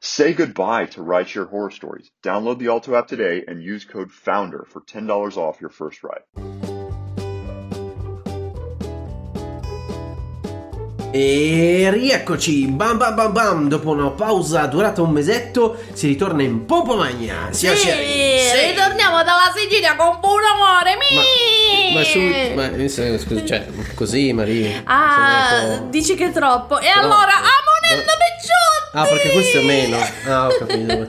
Say goodbye to rideshare horror stories. Download the Alto app today and use code FOUNDER for $10 off your first ride. E rieccoci, bam bam bam bam, dopo una pausa durata un mesetto si ritorna in Pompomagna. Sì, ritorniamo dalla Sicilia con buon amore, mi! Ma, su, ma eh, scusa, cioè, così Maria. Ah, dici che è troppo. E allora, Amonello Picciotti! Ah, perché questo è meno. Ah, ho capito.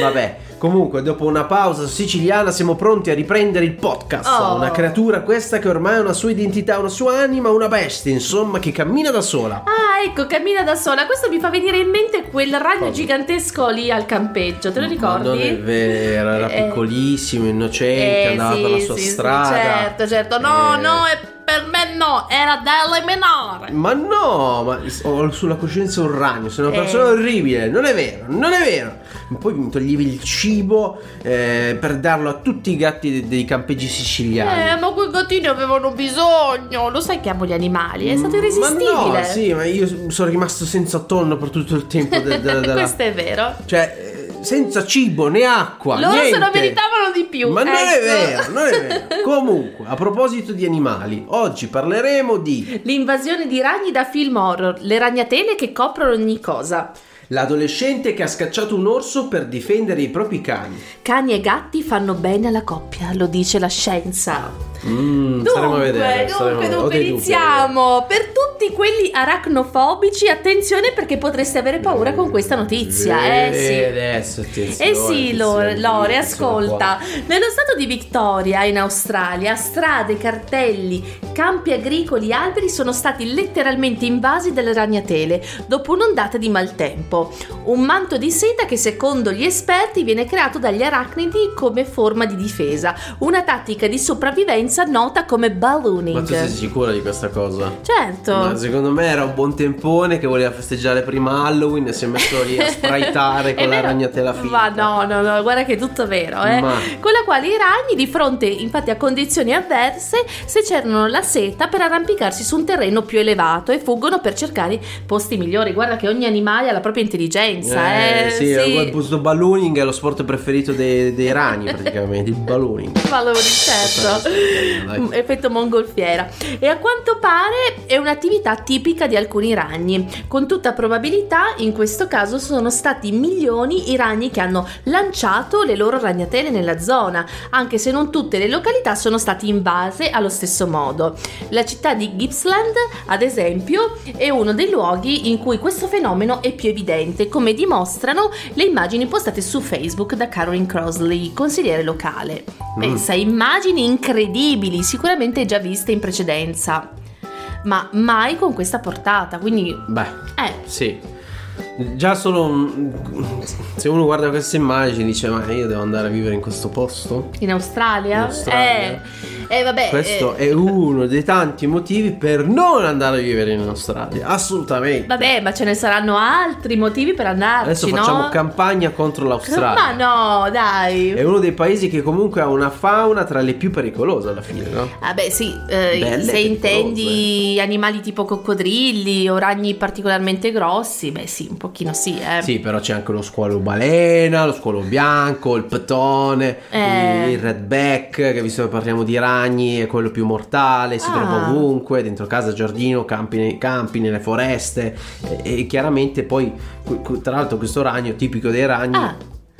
Vabbè. Comunque, dopo una pausa siciliana, siamo pronti a riprendere il podcast. Oh. Una creatura questa che ormai ha una sua identità, una sua anima, una bestia, insomma, che cammina da sola. Ah, ecco, cammina da sola. Questo mi fa venire in mente quel ragno Cosa? gigantesco lì al campeggio, te lo ricordi? non è vero, era Eh, piccolissimo, innocente, eh, andava sì, per la sua sì, strada. certo, certo. No, Eh, no, è- per me no, era da elementare. Ma no, ma ho sulla coscienza un ragno, sono una Eh. persona orribile, non è vero, non è vero. Poi mi toglievi il cibo eh, per darlo a tutti i gatti de- dei campeggi siciliani. Eh, ma quei gattini avevano bisogno. Lo sai che amo gli animali, è stato Ma irresistibile. no, sì, ma io sono rimasto senza tonno per tutto il tempo de- de- della... Questo è vero. Cioè, eh, senza cibo né acqua, Loro se lo niente. meritavano di più. Ma non è ecco. vero, non è vero. Comunque, a proposito di animali, oggi parleremo di L'invasione di ragni da film horror, le ragnatele che coprono ogni cosa. l'adolescente che ha scacciato un orso per difendere i propri cani. Cani e gatti fanno bene alla coppia, lo dice la scienza. Mm, staremo a vedere. Dunque, a dunque, vedere. Dunque, dubbi. iniziamo. Per tutti quelli aracnofobici, attenzione perché potreste avere paura con questa notizia. Eh sì. Adesso, attenzione. Eh sì, Lore, Lore, ascolta. Nello stato di Victoria, in Australia, strade, cartelli, campi agricoli e alberi sono stati letteralmente invasi dalle ragnatele dopo un'ondata di maltempo. Un manto di seta che secondo gli esperti viene creato dagli arachnidi come forma di difesa, una tattica di sopravvivenza nota come ballooning. Ma tu sei sicura di questa cosa? Certo. Ma secondo me era un buon tempone che voleva festeggiare prima Halloween e si è messo lì a spraytare con la vero? ragnatela finta. Ma no, no, no, guarda che è tutto vero, eh. Ma- Con la quale i ragni, di fronte infatti a condizioni avverse, se cercano la seta per arrampicarsi su un terreno più elevato e fuggono per cercare posti migliori. Guarda che ogni animale ha la propria intelligenza, eh. Eh, sì, questo ballooning è lo sport preferito dei, dei ragni praticamente, il ballooning. Valori, certo. Dai. Mm, Effetto mongolfiera. E a quanto pare è un'attività tipica di alcuni ragni. Con tutta probabilità, in questo caso sono stati milioni i ragni che hanno lanciato le loro ragnatele nella zona, anche se non tutte le località sono state invase allo stesso modo. La città di Gippsland, ad esempio, è uno dei luoghi in cui questo fenomeno è più evidente, come dimostrano le immagini postate su Facebook da Caroline Crosley, consigliere locale. Pensa, immagini incredibili, sicuramente già viste in precedenza, ma mai con questa portata, quindi... Beh, Eh, sì. Già solo se uno guarda queste immagini dice ma io devo andare a vivere in questo posto? in Australia? In Australia. Eh, eh, vabbè... Questo eh, è uno dei tanti motivi per non andare a vivere in Australia, assolutamente. Vabbè, ma ce ne saranno altri motivi per andarci, Adesso no? facciamo campagna contro l'Australia. Ma no, dai. È uno dei paesi che comunque ha una fauna tra le più pericolose alla fine, no? Vabbè, sì, eh, Belle se intendi animali tipo coccodrilli o ragni particolarmente grossi, beh sì, un pochino sì, eh. Sì, però c'è anche lo squalo balena, lo squalo bianco, il petone, Eh. il redback, che visto che parliamo di ragni è quello più mortale, si Ah. trova ovunque, dentro casa, giardino, campi, campi, nelle foreste e, e chiaramente poi, tra l'altro questo ragno tipico dei ragni, Ah.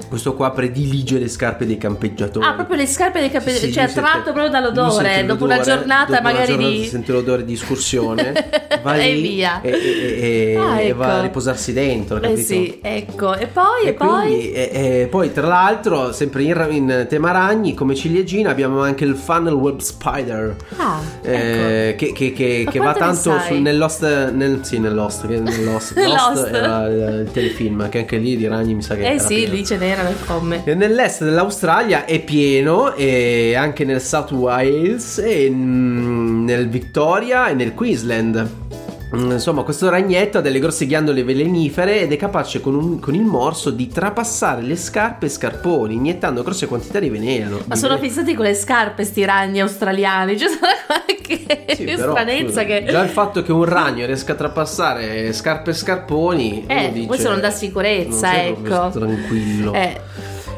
Questo qua predilige le scarpe dei campeggiatori. Ah, proprio le scarpe dei capelli, Sì, cioè lui tratto sente- proprio dall'odore, dopo una giornata dopo una magari giornata di... sente l'odore di escursione, va E via. E, e- e- Ah, e va ecco. a riposarsi dentro, Eh capito? sì, ecco, e poi, e, poi... quindi, poi, tra l'altro, sempre in, in tema ragni, come ciliegina, abbiamo anche il funnel web spider. Ah, eh, ecco. che, che- che- che va tanto sul- nell'host nel, sì nell'host nell'host. Lost era il, il telefilm che anche lì di ragni mi sa che Eh era sì, lì ce nera le gomme. E Nell'est dell'Australia è pieno, e anche nel South Wales, e mm, nel Victoria e nel Queensland. Mm, Insomma, questo ragnetto ha delle grosse ghiandole velenifere ed è capace con, un- con il morso di trapassare le scarpe e scarponi, iniettando grosse quantità di veleno. Ma Di sono vele- fissati con le scarpe sti ragni australiani. C'è stata qualche Sì, però, stranezza che. Già il fatto che un ragno riesca a trapassare scarpe e scarponi. Eh, dice, dà sicurezza, non sei proprio ecco. Tranquillo. Eh.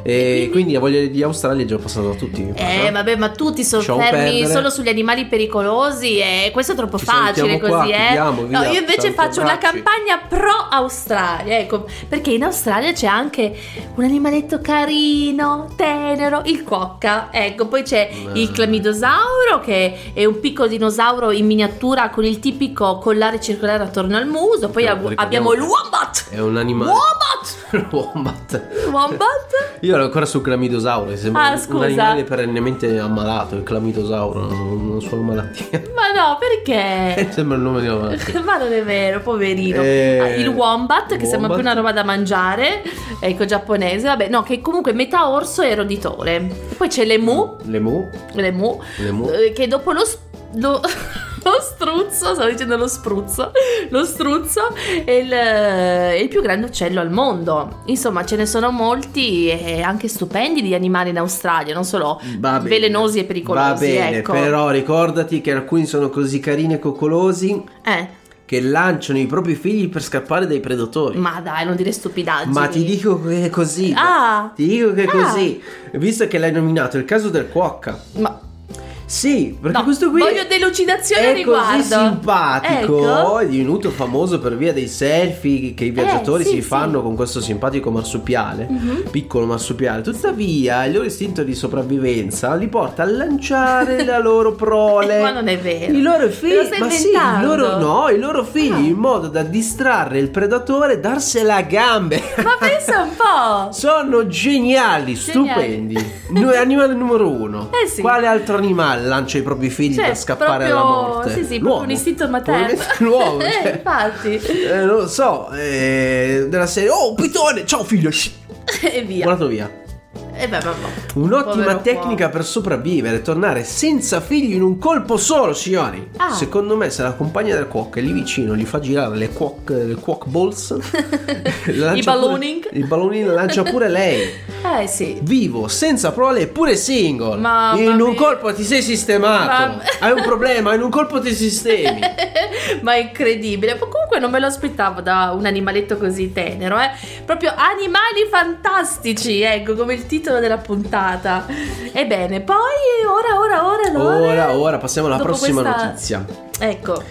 E quindi la voglia di Australia è già passata da tutti. Eh, vabbè, ma tutti sono fermi solo sugli animali pericolosi e questo è troppo Ci facile sentiamo qua, così, eh. chiudiamo, no, via, io invece faccio una campagna pro Australia, ecco, perché in Australia c'è anche un animaletto carino, tenero, il quokka. Ecco, poi c'è Eh. il clamidosauro che è un piccolo dinosauro in miniatura con il tipico collare circolare attorno al muso, poi ab- abbiamo il wombat. È un animale. Wombat! Wombat. Wombat? Io ero ancora sul clamidosauro. Sembra Ah, un- scusa. un animale perennemente ammalato. Il clamidosauro, non, non solo malattia. Ma no, perché? Sembra il nome di una malattia. Ma non è vero, poverino. Eh, Ah, il wombat, che sembra wombat. più una roba da mangiare, ecco giapponese, vabbè, no, che comunque metà orso e roditore. E poi c'è l'emu, Lemu. l'emu, Lemu. eh, che dopo lo, s- lo, lo struzzo, stavo dicendo lo spruzzo, lo struzzo è il, è il più grande uccello al mondo. Insomma, ce ne sono molti e anche stupendi di animali in Australia, non solo bene. velenosi e pericolosi. Va bene, ecco. però ricordati che alcuni sono così carini e coccolosi Eh, che lanciano i propri figli per scappare dai predatori. ma dai, non dire stupidaggini. Ma ti dico che è così. Ah! Ti dico che è Ah. così. Visto che l'hai nominato, il caso del cuocca. Ma Sì, perché No, questo qui voglio delucidazione è riguardo. così simpatico, Ecco. è divenuto famoso per via dei selfie che i viaggiatori Eh, sì, si sì. fanno con questo simpatico marsupiale, Mhm. piccolo marsupiale. Tuttavia, il loro istinto di sopravvivenza li porta a lanciare la loro prole. Ma non è vero. I loro figli, ma sì, i loro, no, i loro figli Ah. in modo da distrarre il predatore e darsela a gambe. Ma pensa un po'. Sono geniali, stupendi. Noi animale numero uno. Eh sì. Quale altro animale lancia i propri figli Cioè, per scappare proprio, dalla morte? Sì, sì, proprio L'uomo. un istinto materno. L'uomo. eh, cioè. infatti. Eh, non lo so, eh, della serie Oh, un pitone, ciao figlio e via. Volato via E beh, vabbè. Un'ottima Povero tecnica per sopravvivere Tornare senza figli in un colpo solo, signori Ah. Secondo me se la compagna del cuoco è lì vicino Gli fa girare le quack, le quack balls pure- ballooning. Il ballooning la lancia pure lei Eh sì. Vivo, senza prole e pure single Mamma In un mia. colpo ti sei sistemato Mamma- Hai un problema, in un colpo ti sistemi Ma è incredibile. Ma comunque non me lo aspettavo da un animaletto così tenero, eh. Proprio animali fantastici, ecco, come il titolo della puntata. Ebbene, poi ora, ora, ora, Lore. Ora, ora passiamo alla prossima questa- notizia Ecco.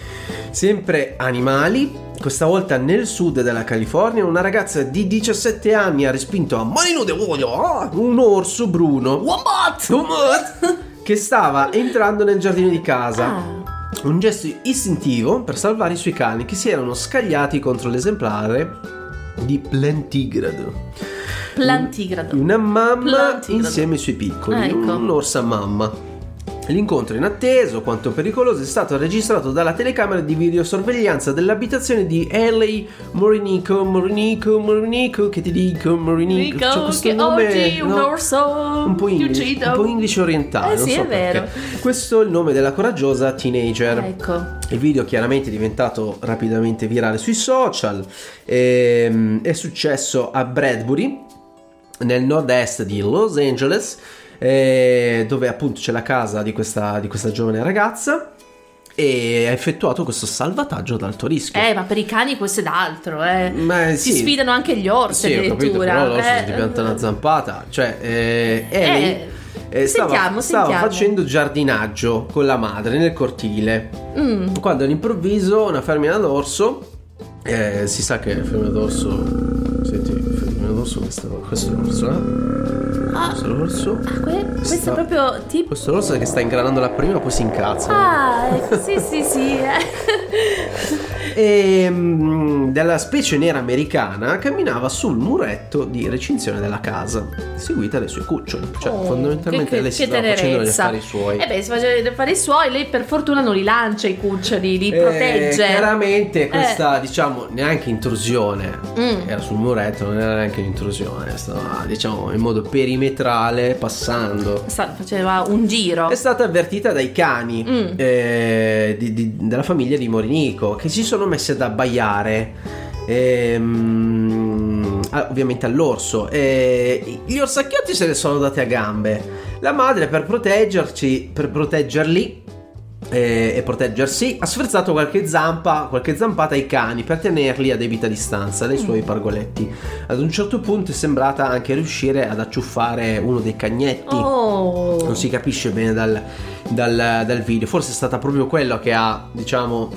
Sempre animali, questa volta nel sud della California, una ragazza di 17 anni ha respinto a mani nude oh, un orso bruno Wombat! Wombat, che stava entrando nel giardino di casa. Ah. Un gesto istintivo per salvare i suoi cani che si erano scagliati contro l'esemplare di plantigrado. Plantigrado. Una mamma Plantigrado. insieme ai suoi piccoli, Ah, ecco. un'orsa mamma. L'incontro inatteso, quanto pericoloso, è stato registrato dalla telecamera di videosorveglianza dell'abitazione di Ellie Morinico, Morinico, Morinico, che ti dico, Morinico, Dico C'è questo che nome, oggi un no? orso un po' uccido. un po' English orientale, Eh sì, so è perché. vero. Questo è il nome della coraggiosa teenager. Ecco. Il video chiaramente è diventato rapidamente virale sui social. Ehm, è successo a Bradbury, nel nord-est di Los Angeles, eh, dove appunto c'è la casa di questa, di questa giovane ragazza. E ha effettuato questo salvataggio ad alto rischio. Eh, ma per i cani questo è d'altro, eh. Ma Si sì. sfidano anche gli orsi Sì, ho capito, addirittura. però l'orso eh. ti pianta una zampata. Cioè, eh, Ellie Eh, eh, stava, sentiamo, stava sentiamo. facendo giardinaggio con la madre nel cortile. Mm. Quando all'improvviso una femmina d'orso, eh, si sa che femmina d'orso, d'orso, questo, questo è l'orso, eh? Ah. Questo è l'orso. Ah, que- questo Sta- è proprio tipo. Questo è l'orso che sta ingranando la prima, poi si incazza. Ah, ecco, sì, sì, sì. eh. e, mm, della specie nera americana camminava sul muretto di recinzione della casa, seguita dai suoi cuccioli. Cioè, Oh, fondamentalmente che- lei si che stava facendo gli affari suoi. Eh beh, si faceva gli affari suoi, lei per fortuna non li lancia i cuccioli, li Eh, protegge. chiaramente questa, diciamo, neanche intrusione. Mm. Era sul muretto, non era neanche un'intrusione, stava, diciamo, in modo perimetrale passando. Sa- faceva un giro. È stata avvertita dai cani Mm. eh, di- di- della famiglia di Morinico che si sono messi ad abbaiare. ehm, ah, ovviamente all'orso e gli orsacchiotti se ne sono dati a gambe la madre per proteggerci per proteggerli eh, e proteggersi ha sferzato qualche zampa qualche zampata ai cani per tenerli a debita distanza dai suoi Mm. pargoletti ad un certo punto è sembrata anche riuscire ad acciuffare uno dei cagnetti Oh. non si capisce bene dal, dal- dal video. Forse è stata proprio quello che ha, diciamo,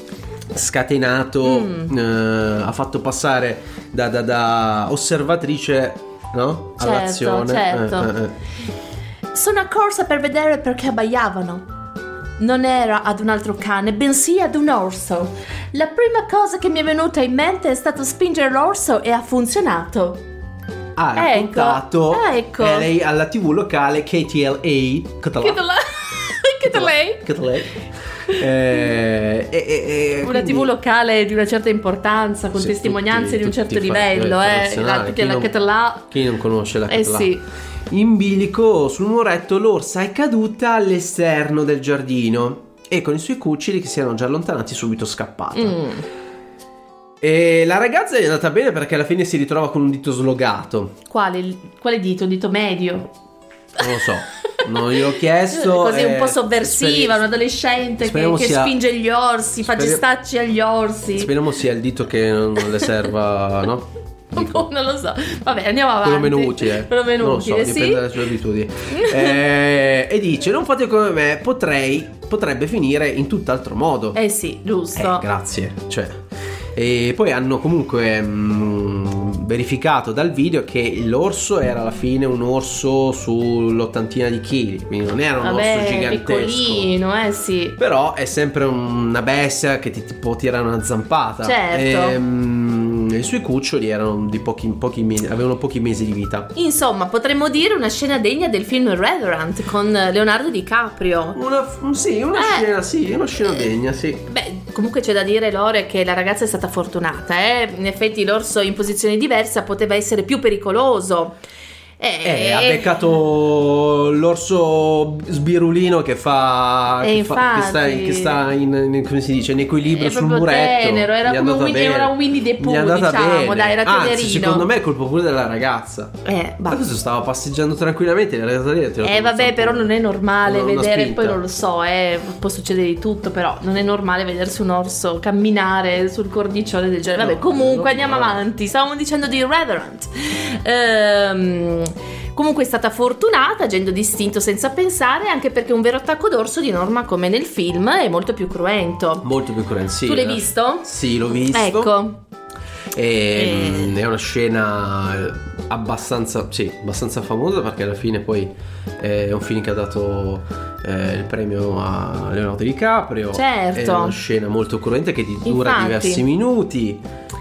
scatenato, Mm. eh, ha fatto passare da, da- da osservatrice no? Certo, all'azione. certo. Eh, eh, eh. Sono accorsa per vedere perché abbaiavano. Non era ad un altro cane, bensì ad un orso. La prima cosa che mi è venuta in mente è stato spingere l'orso e ha funzionato. Ha Ecco, raccontato ecco. eh, lei alla tv locale KTLA Català. la... Eh, e- e- e Una quindi- tv locale di una certa importanza, con Sì, testimonianze tutti- di un certo livello, eh. La, tutti Chi la non-. Chi non conosce la Eh Català? sì. In bilico sul muretto l'orsa è caduta all'esterno del giardino e con i suoi cuccioli che si erano già allontanati subito scappata. Mm. E la ragazza è andata bene perché alla fine si ritrova con un dito slogato. Quale, quale dito? Un dito medio? Non lo so, non gliel'ho chiesto. Così un eh, po' sovversiva, speri- un adolescente che, che sia- spinge gli orsi, fa speri- gestacci agli orsi. Speriamo sia il dito che non le serva, no? Dico, non lo so. Vabbè, andiamo avanti. quello meno utile. Quello meno non lo so, dipende sì. dalle sue abitudini. Eh, e dice: Non fate come me, potrei, potrebbe finire in tutt'altro modo. Eh sì, giusto. Eh, grazie. Cioè. E poi hanno comunque mm, verificato dal video che l'orso era alla fine un orso sull'ottantina di chili, quindi non era un Vabbè, orso gigantesco. piccolino, eh sì. Però è sempre una bestia che ti, ti può tirare una zampata. Certo. E, mm, I suoi cuccioli erano di pochi, pochi mesi, avevano pochi mesi di vita. Insomma, potremmo dire una scena degna del film Reverend con Leonardo DiCaprio. Una, sì, una Eh. scena, sì, una scena degna, sì. Beh, comunque c'è da dire, Lore, che la ragazza è stata fortunata, eh? In effetti l'orso in posizione diversa poteva essere più pericoloso. Eh, ha beccato l'orso sbirulino che fa. E Che, fa- che sta, che sta in, in- come si dice, in equilibrio sul muretto. tenero, era come un Winnie- era un Winnie the Pooh, diciamo, bene. dai, era Anzi, tenerino. secondo me è colpa pure della ragazza. Eh, bah. questo stava passeggiando tranquillamente. È arrivata lì Eh vabbè, però non è normale una- una vedere, spinta. poi non lo so, eh, può succedere di tutto, però non è normale vedersi un orso camminare sul cordiccione del genere. Vabbè, No, comunque no, andiamo no. avanti. Stavamo dicendo di Reverend. Ehm, comunque è stata fortunata, agendo distinto senza pensare, anche perché un vero attacco d'orso di norma, come nel film, è molto più cruento. Molto più cruento. Sì, tu l'hai eh. visto? Sì, l'ho visto. Ecco. E, Eh. mm, È una scena eh, abbastanza, sì, abbastanza famosa perché alla fine poi eh, è un film che ha dato eh, il premio a Leonardo DiCaprio. Certo. È una scena molto cruenta che dura Infatti. diversi minuti.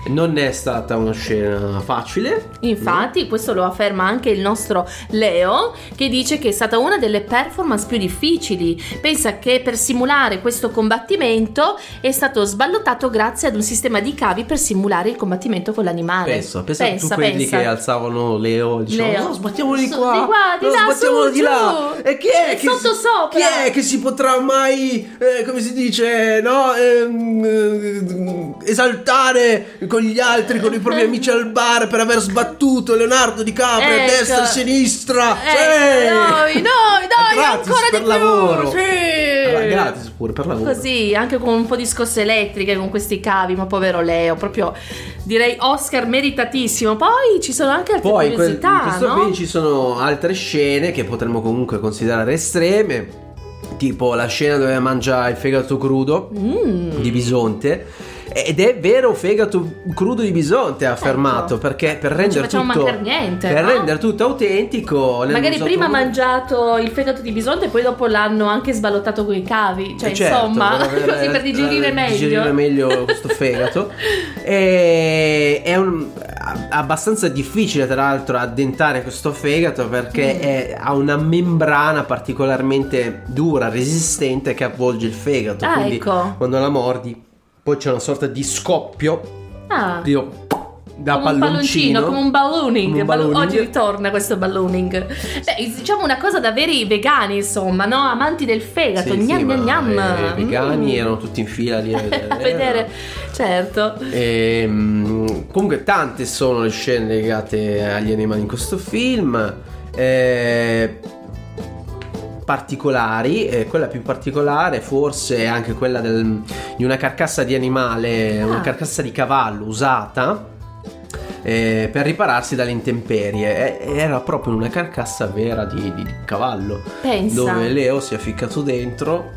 Non è stata una scena facile. Infatti, questo lo afferma anche il nostro Leo, che dice che è stata una delle performance più difficili. Pensa che per simulare questo combattimento è stato sballottato grazie ad un sistema di cavi per simulare il combattimento con l'animale. Pensa, pensa, a tutti quelli pensa. che alzavano Leo, dicevano Leo. no sbattiamolo di qua, di qua, di no, là, sbattiamolo su, di là giù. e chi è che sotto si, sopra. chi è che si potrà mai eh, come si dice no ehm, eh, esaltare con gli altri con i propri amici al bar per aver sbattuto Leonardo DiCaprio a Ecco. destra e a sinistra Eh, Sì! noi, noi, gratis ancora per di più. lavoro Sì. Allora, gratis pure per lavoro Così, anche con un po' di scosse elettriche con questi cavi, ma povero Leo, proprio direi Oscar meritatissimo. Poi ci sono anche altre Poi curiosità, in questo no? film ci sono altre scene che potremmo comunque considerare estreme, tipo la scena dove mangia il fegato crudo Mm. di bisonte ed è vero fegato crudo di bisonte ha affermato Ecco. perché per rendere tutto niente, per no? rendere tutto autentico Magari prima ha mangiato il fegato di bisonte e poi dopo l'hanno anche sballottato con i cavi. Cioè, Certo, insomma, per avere- così per digerire per meglio. digerire meglio questo fegato. E- è un- abbastanza difficile, tra l'altro, addentare questo fegato perché Mm. è- ha una membrana particolarmente dura, resistente che avvolge il fegato. Ah, quindi ecco. quando la mordi, poi c'è una sorta di scoppio Ah. tipo, da come un palloncino, come un ballooning. Come un Ballo- ballooning. Oggi ritorna questo ballooning. Beh, diciamo una cosa da veri vegani, insomma, no? Amanti del fegato. Sì, sì, gnam ma, gnam gnam. eh, I vegani Mm. erano tutti in fila lì a vedere. a vedere, certo. Ehm, comunque tante sono le scene legate agli animali in questo film. eh, particolari, eh, quella più particolare forse è anche quella del- di una carcassa di animale, una Ah. carcassa di cavallo usata eh, per ripararsi dalle intemperie. E- Era proprio una carcassa vera di, di cavallo Pensa. dove Leo si è ficcato dentro.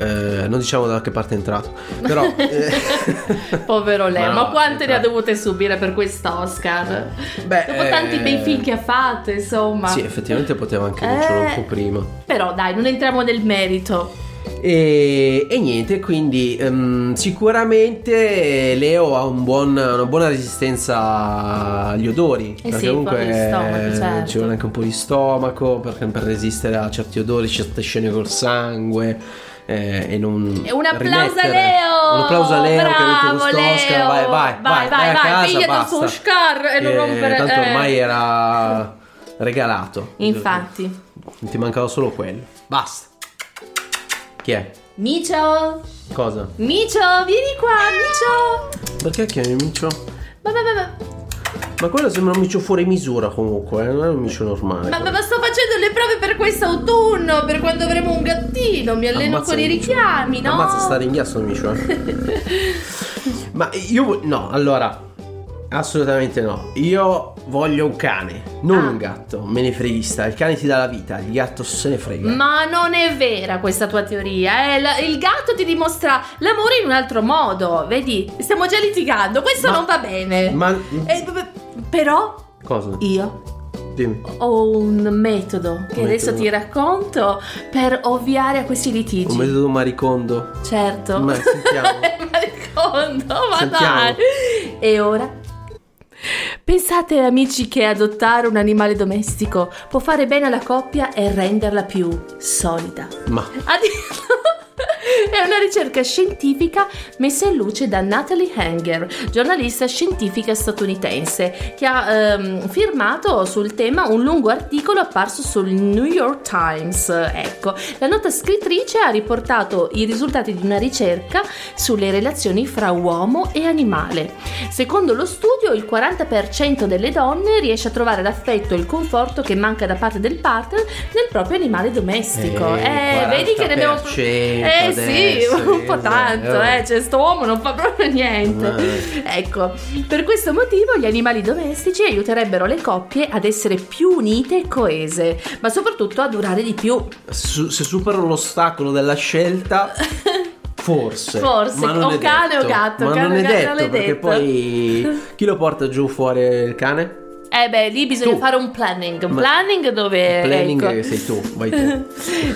Eh, non diciamo da che parte è entrato, però eh, Povero Leo, Ma ma, no, quante ne ha dovute subire per quest'Oscar? Beh, Dopo tanti eh, bei film che ha fatto, insomma. Sì, effettivamente poteva anche vincerlo Eh. un po' prima. Però dai, non entriamo nel merito. E, e niente, quindi ehm, sicuramente Leo ha un buon- una buona resistenza agli odori. Eh perché sì, comunque stomaco, eh, certo. ci vuole anche un po' di stomaco per, per resistere a certi odori, certe scene col sangue. Eh, e non E un applauso a Leo! Un applauso a Leo che Bravo, questo Oscar. Leo! Vai, vai, Vai, vai, vai, a vai, casa, basta. Oscar e non Eh, rompere- Tanto eh. ormai era regalato. Infatti. Ti mancava solo quello. Basta. Chi è? Micio! Cosa? Micio, vieni qua, Micio! Perché chiami micio? Ma, ma, ma, quello sembra un micio fuori misura comunque, eh, non è un micio normale. ma, ma- ma sto facendo le prove per quest'autunno, per quando avremo un gattino, mi alleno Ammazza con i richiami, no? Ammazza sta ringhiasso il micio. eh. Ma io no, allora assolutamente no. Io voglio un cane, non Ah. un gatto. Me ne freghista. Il cane ti dà la vita, il gatto se ne frega. Ma non è vera questa tua teoria, eh? La- il gatto ti dimostra l'amore in un altro modo, vedi? Stiamo già litigando, questo Ma- non va bene. Ma Eh, però cosa? io Dimmi. ho un metodo che Un adesso metodo. ti racconto per ovviare a questi litigi. Un metodo maricondo. Certo. Ma sentiamo. ma ricordo, ma Sentiamo. dai. E ora? Pensate amici che adottare un animale domestico può fare bene alla coppia e renderla più solida. Ma A dirlo è una ricerca scientifica messa in luce da Natalie Hanger, giornalista scientifica statunitense, che ha ehm, firmato sul tema un lungo articolo apparso sul New York Times. Ecco, la nota scrittrice ha riportato i risultati di una ricerca sulle relazioni fra uomo e animale. Secondo lo studio, il 40% delle donne riesce a trovare l'affetto e il conforto che manca da parte del partner nel proprio animale domestico. Eh, Eh, vedi che ne abbiamo 40% eh sì, adesso, un po' che tanto, eh, cioè sto uomo non fa proprio niente. Eh. Ecco, per questo motivo gli animali domestici aiuterebbero le coppie ad essere più unite e coese, ma soprattutto a durare di più. su- se superano l'ostacolo della scelta Forse, Forse, ma non o cane o detto. gatto, ma cane non o è gatto, detto non è perché detto. poi chi lo porta giù fuori il cane? Eh beh, lì bisogna Tu. fare un planning, un planning dove... Il planning ecco. sei tu, vai tu.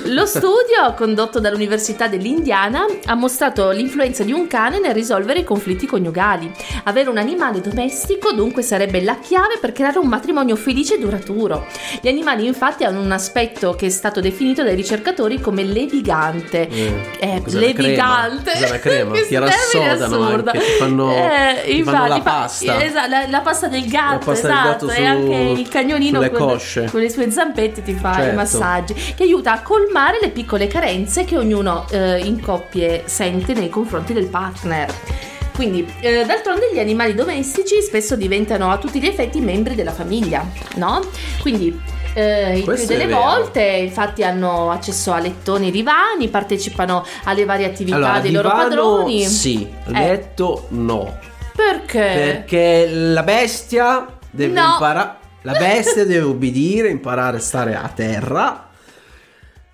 Lo studio condotto dall'Università dell'Indiana ha mostrato l'influenza di un cane nel risolvere i conflitti coniugali. Avere un animale domestico dunque sarebbe la chiave per creare un matrimonio felice e duraturo. Gli animali infatti hanno un aspetto che è stato definito dai ricercatori come levigante. Eh, Cos'è la levigante. Cos'è la crema? Ti rassodano assurdo. anche, ti fanno, Eh, ti fanno infatti, la fa- pasta. esatto, la, la pasta del gatto, La pasta del esatto, gatto e su- anche il cagnolino con, cosce. con le sue zampette ti fa i Certo. massaggi, che aiuta a colmare le piccole carenze che ognuno eh, in coppie sente nei confronti del partner. Quindi, eh, d'altronde gli animali domestici spesso diventano a tutti gli effetti membri della famiglia, no? Quindi eh, il più Questo delle volte infatti hanno accesso a lettoni e divani, partecipano alle varie attività Allora, dei loro padroni. Sì, Eh. letto no. Perché? Perché la bestia deve No. imparare. La bestia deve obbedire, imparare a stare a terra.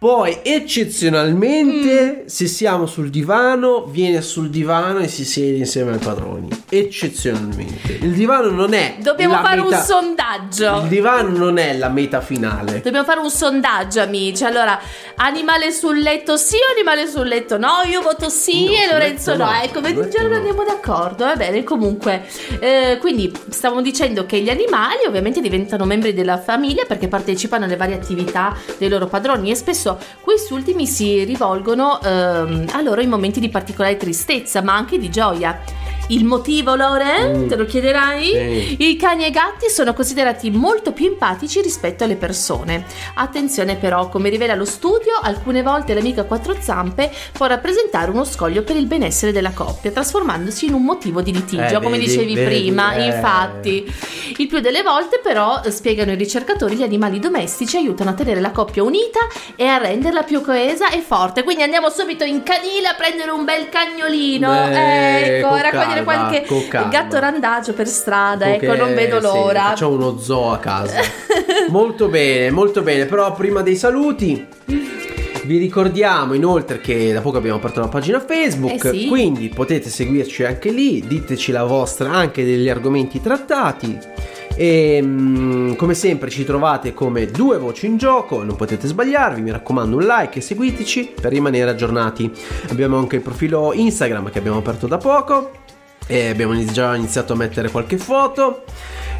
Poi, eccezionalmente, mm. se siamo sul divano, viene sul divano e si siede insieme ai padroni. Eccezionalmente. Il divano non è. Dobbiamo fare meta... un sondaggio. Il divano non è la meta finale. Dobbiamo fare un sondaggio, amici. Allora, animale sul letto sì o animale sul letto no? Io voto sì no, e Lorenzo no. no. Ecco, vedi già non andiamo d'accordo. Va bene, comunque. Eh, quindi, stavamo dicendo che gli animali ovviamente diventano membri della famiglia perché partecipano alle varie attività dei loro padroni e spesso questi ultimi si rivolgono ehm, a loro in momenti di particolare tristezza, ma anche di gioia. Il motivo, Lore? Mm. Te lo chiederai? Sì. I cani e i gatti sono considerati molto più empatici rispetto alle persone. Attenzione però, come rivela lo studio, alcune volte l'amica a quattro zampe può rappresentare uno scoglio per il benessere della coppia, trasformandosi in un motivo di litigio, eh, come vedi, dicevi vedi, prima. Eh. Infatti, il più delle volte però, spiegano i ricercatori, gli animali domestici aiutano a tenere la coppia unita e a renderla più coesa e forte. Quindi andiamo subito in canile a prendere un bel cagnolino. Beh, ecco, raccogliere vedere qualche gatto randagio per strada, Coche, ecco, non vedo l'ora. Sì, facciamo uno zoo a casa. molto bene, molto bene, però prima dei saluti vi ricordiamo inoltre che da poco abbiamo aperto una pagina Facebook, eh sì. quindi potete seguirci anche lì, diteci la vostra anche degli argomenti trattati. E mm, come sempre ci trovate come due voci in gioco, non potete sbagliarvi, mi raccomando un like e seguiteci per rimanere aggiornati. Abbiamo anche il profilo Instagram che abbiamo aperto da poco e abbiamo già iniziato a mettere qualche foto.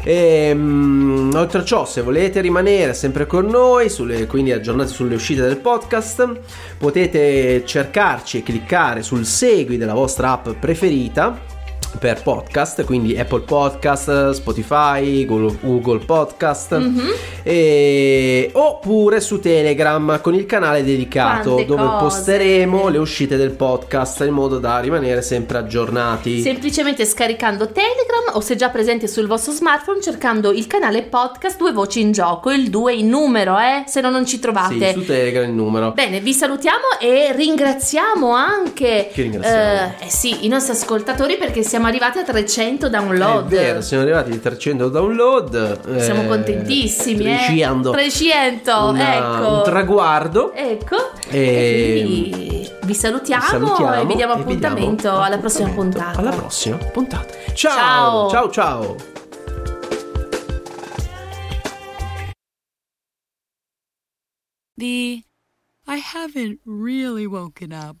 E, um, oltre a ciò, se volete rimanere sempre con noi, sulle, quindi aggiornati sulle uscite del podcast, potete cercarci e cliccare sul segui della vostra app preferita per podcast, quindi Apple Podcast, Spotify, Google, Google Podcast, mm-hmm. e, oppure su Telegram con il canale dedicato Quante dove cose. posteremo le uscite del podcast in modo da rimanere sempre aggiornati. Semplicemente scaricando Telegram o se già presente sul vostro smartphone cercando il canale podcast Due Voci in Gioco, il 2 in numero, eh, se no non ci trovate. Sì, su Telegram il numero. Bene, vi salutiamo e ringraziamo anche ringraziamo? Eh, eh sì, i nostri ascoltatori perché siamo siamo arrivati a 300 download. È vero, siamo arrivati a 300 download. Siamo eh, contentissimi. 300. Eh? 300, Una, ecco. Un traguardo. Ecco. E, e vi salutiamo, vi salutiamo, e vi diamo appuntamento vediamo. alla prossima puntata. Alla prossima puntata. Ciao. Ciao, ciao. ciao. The I haven't really woken up.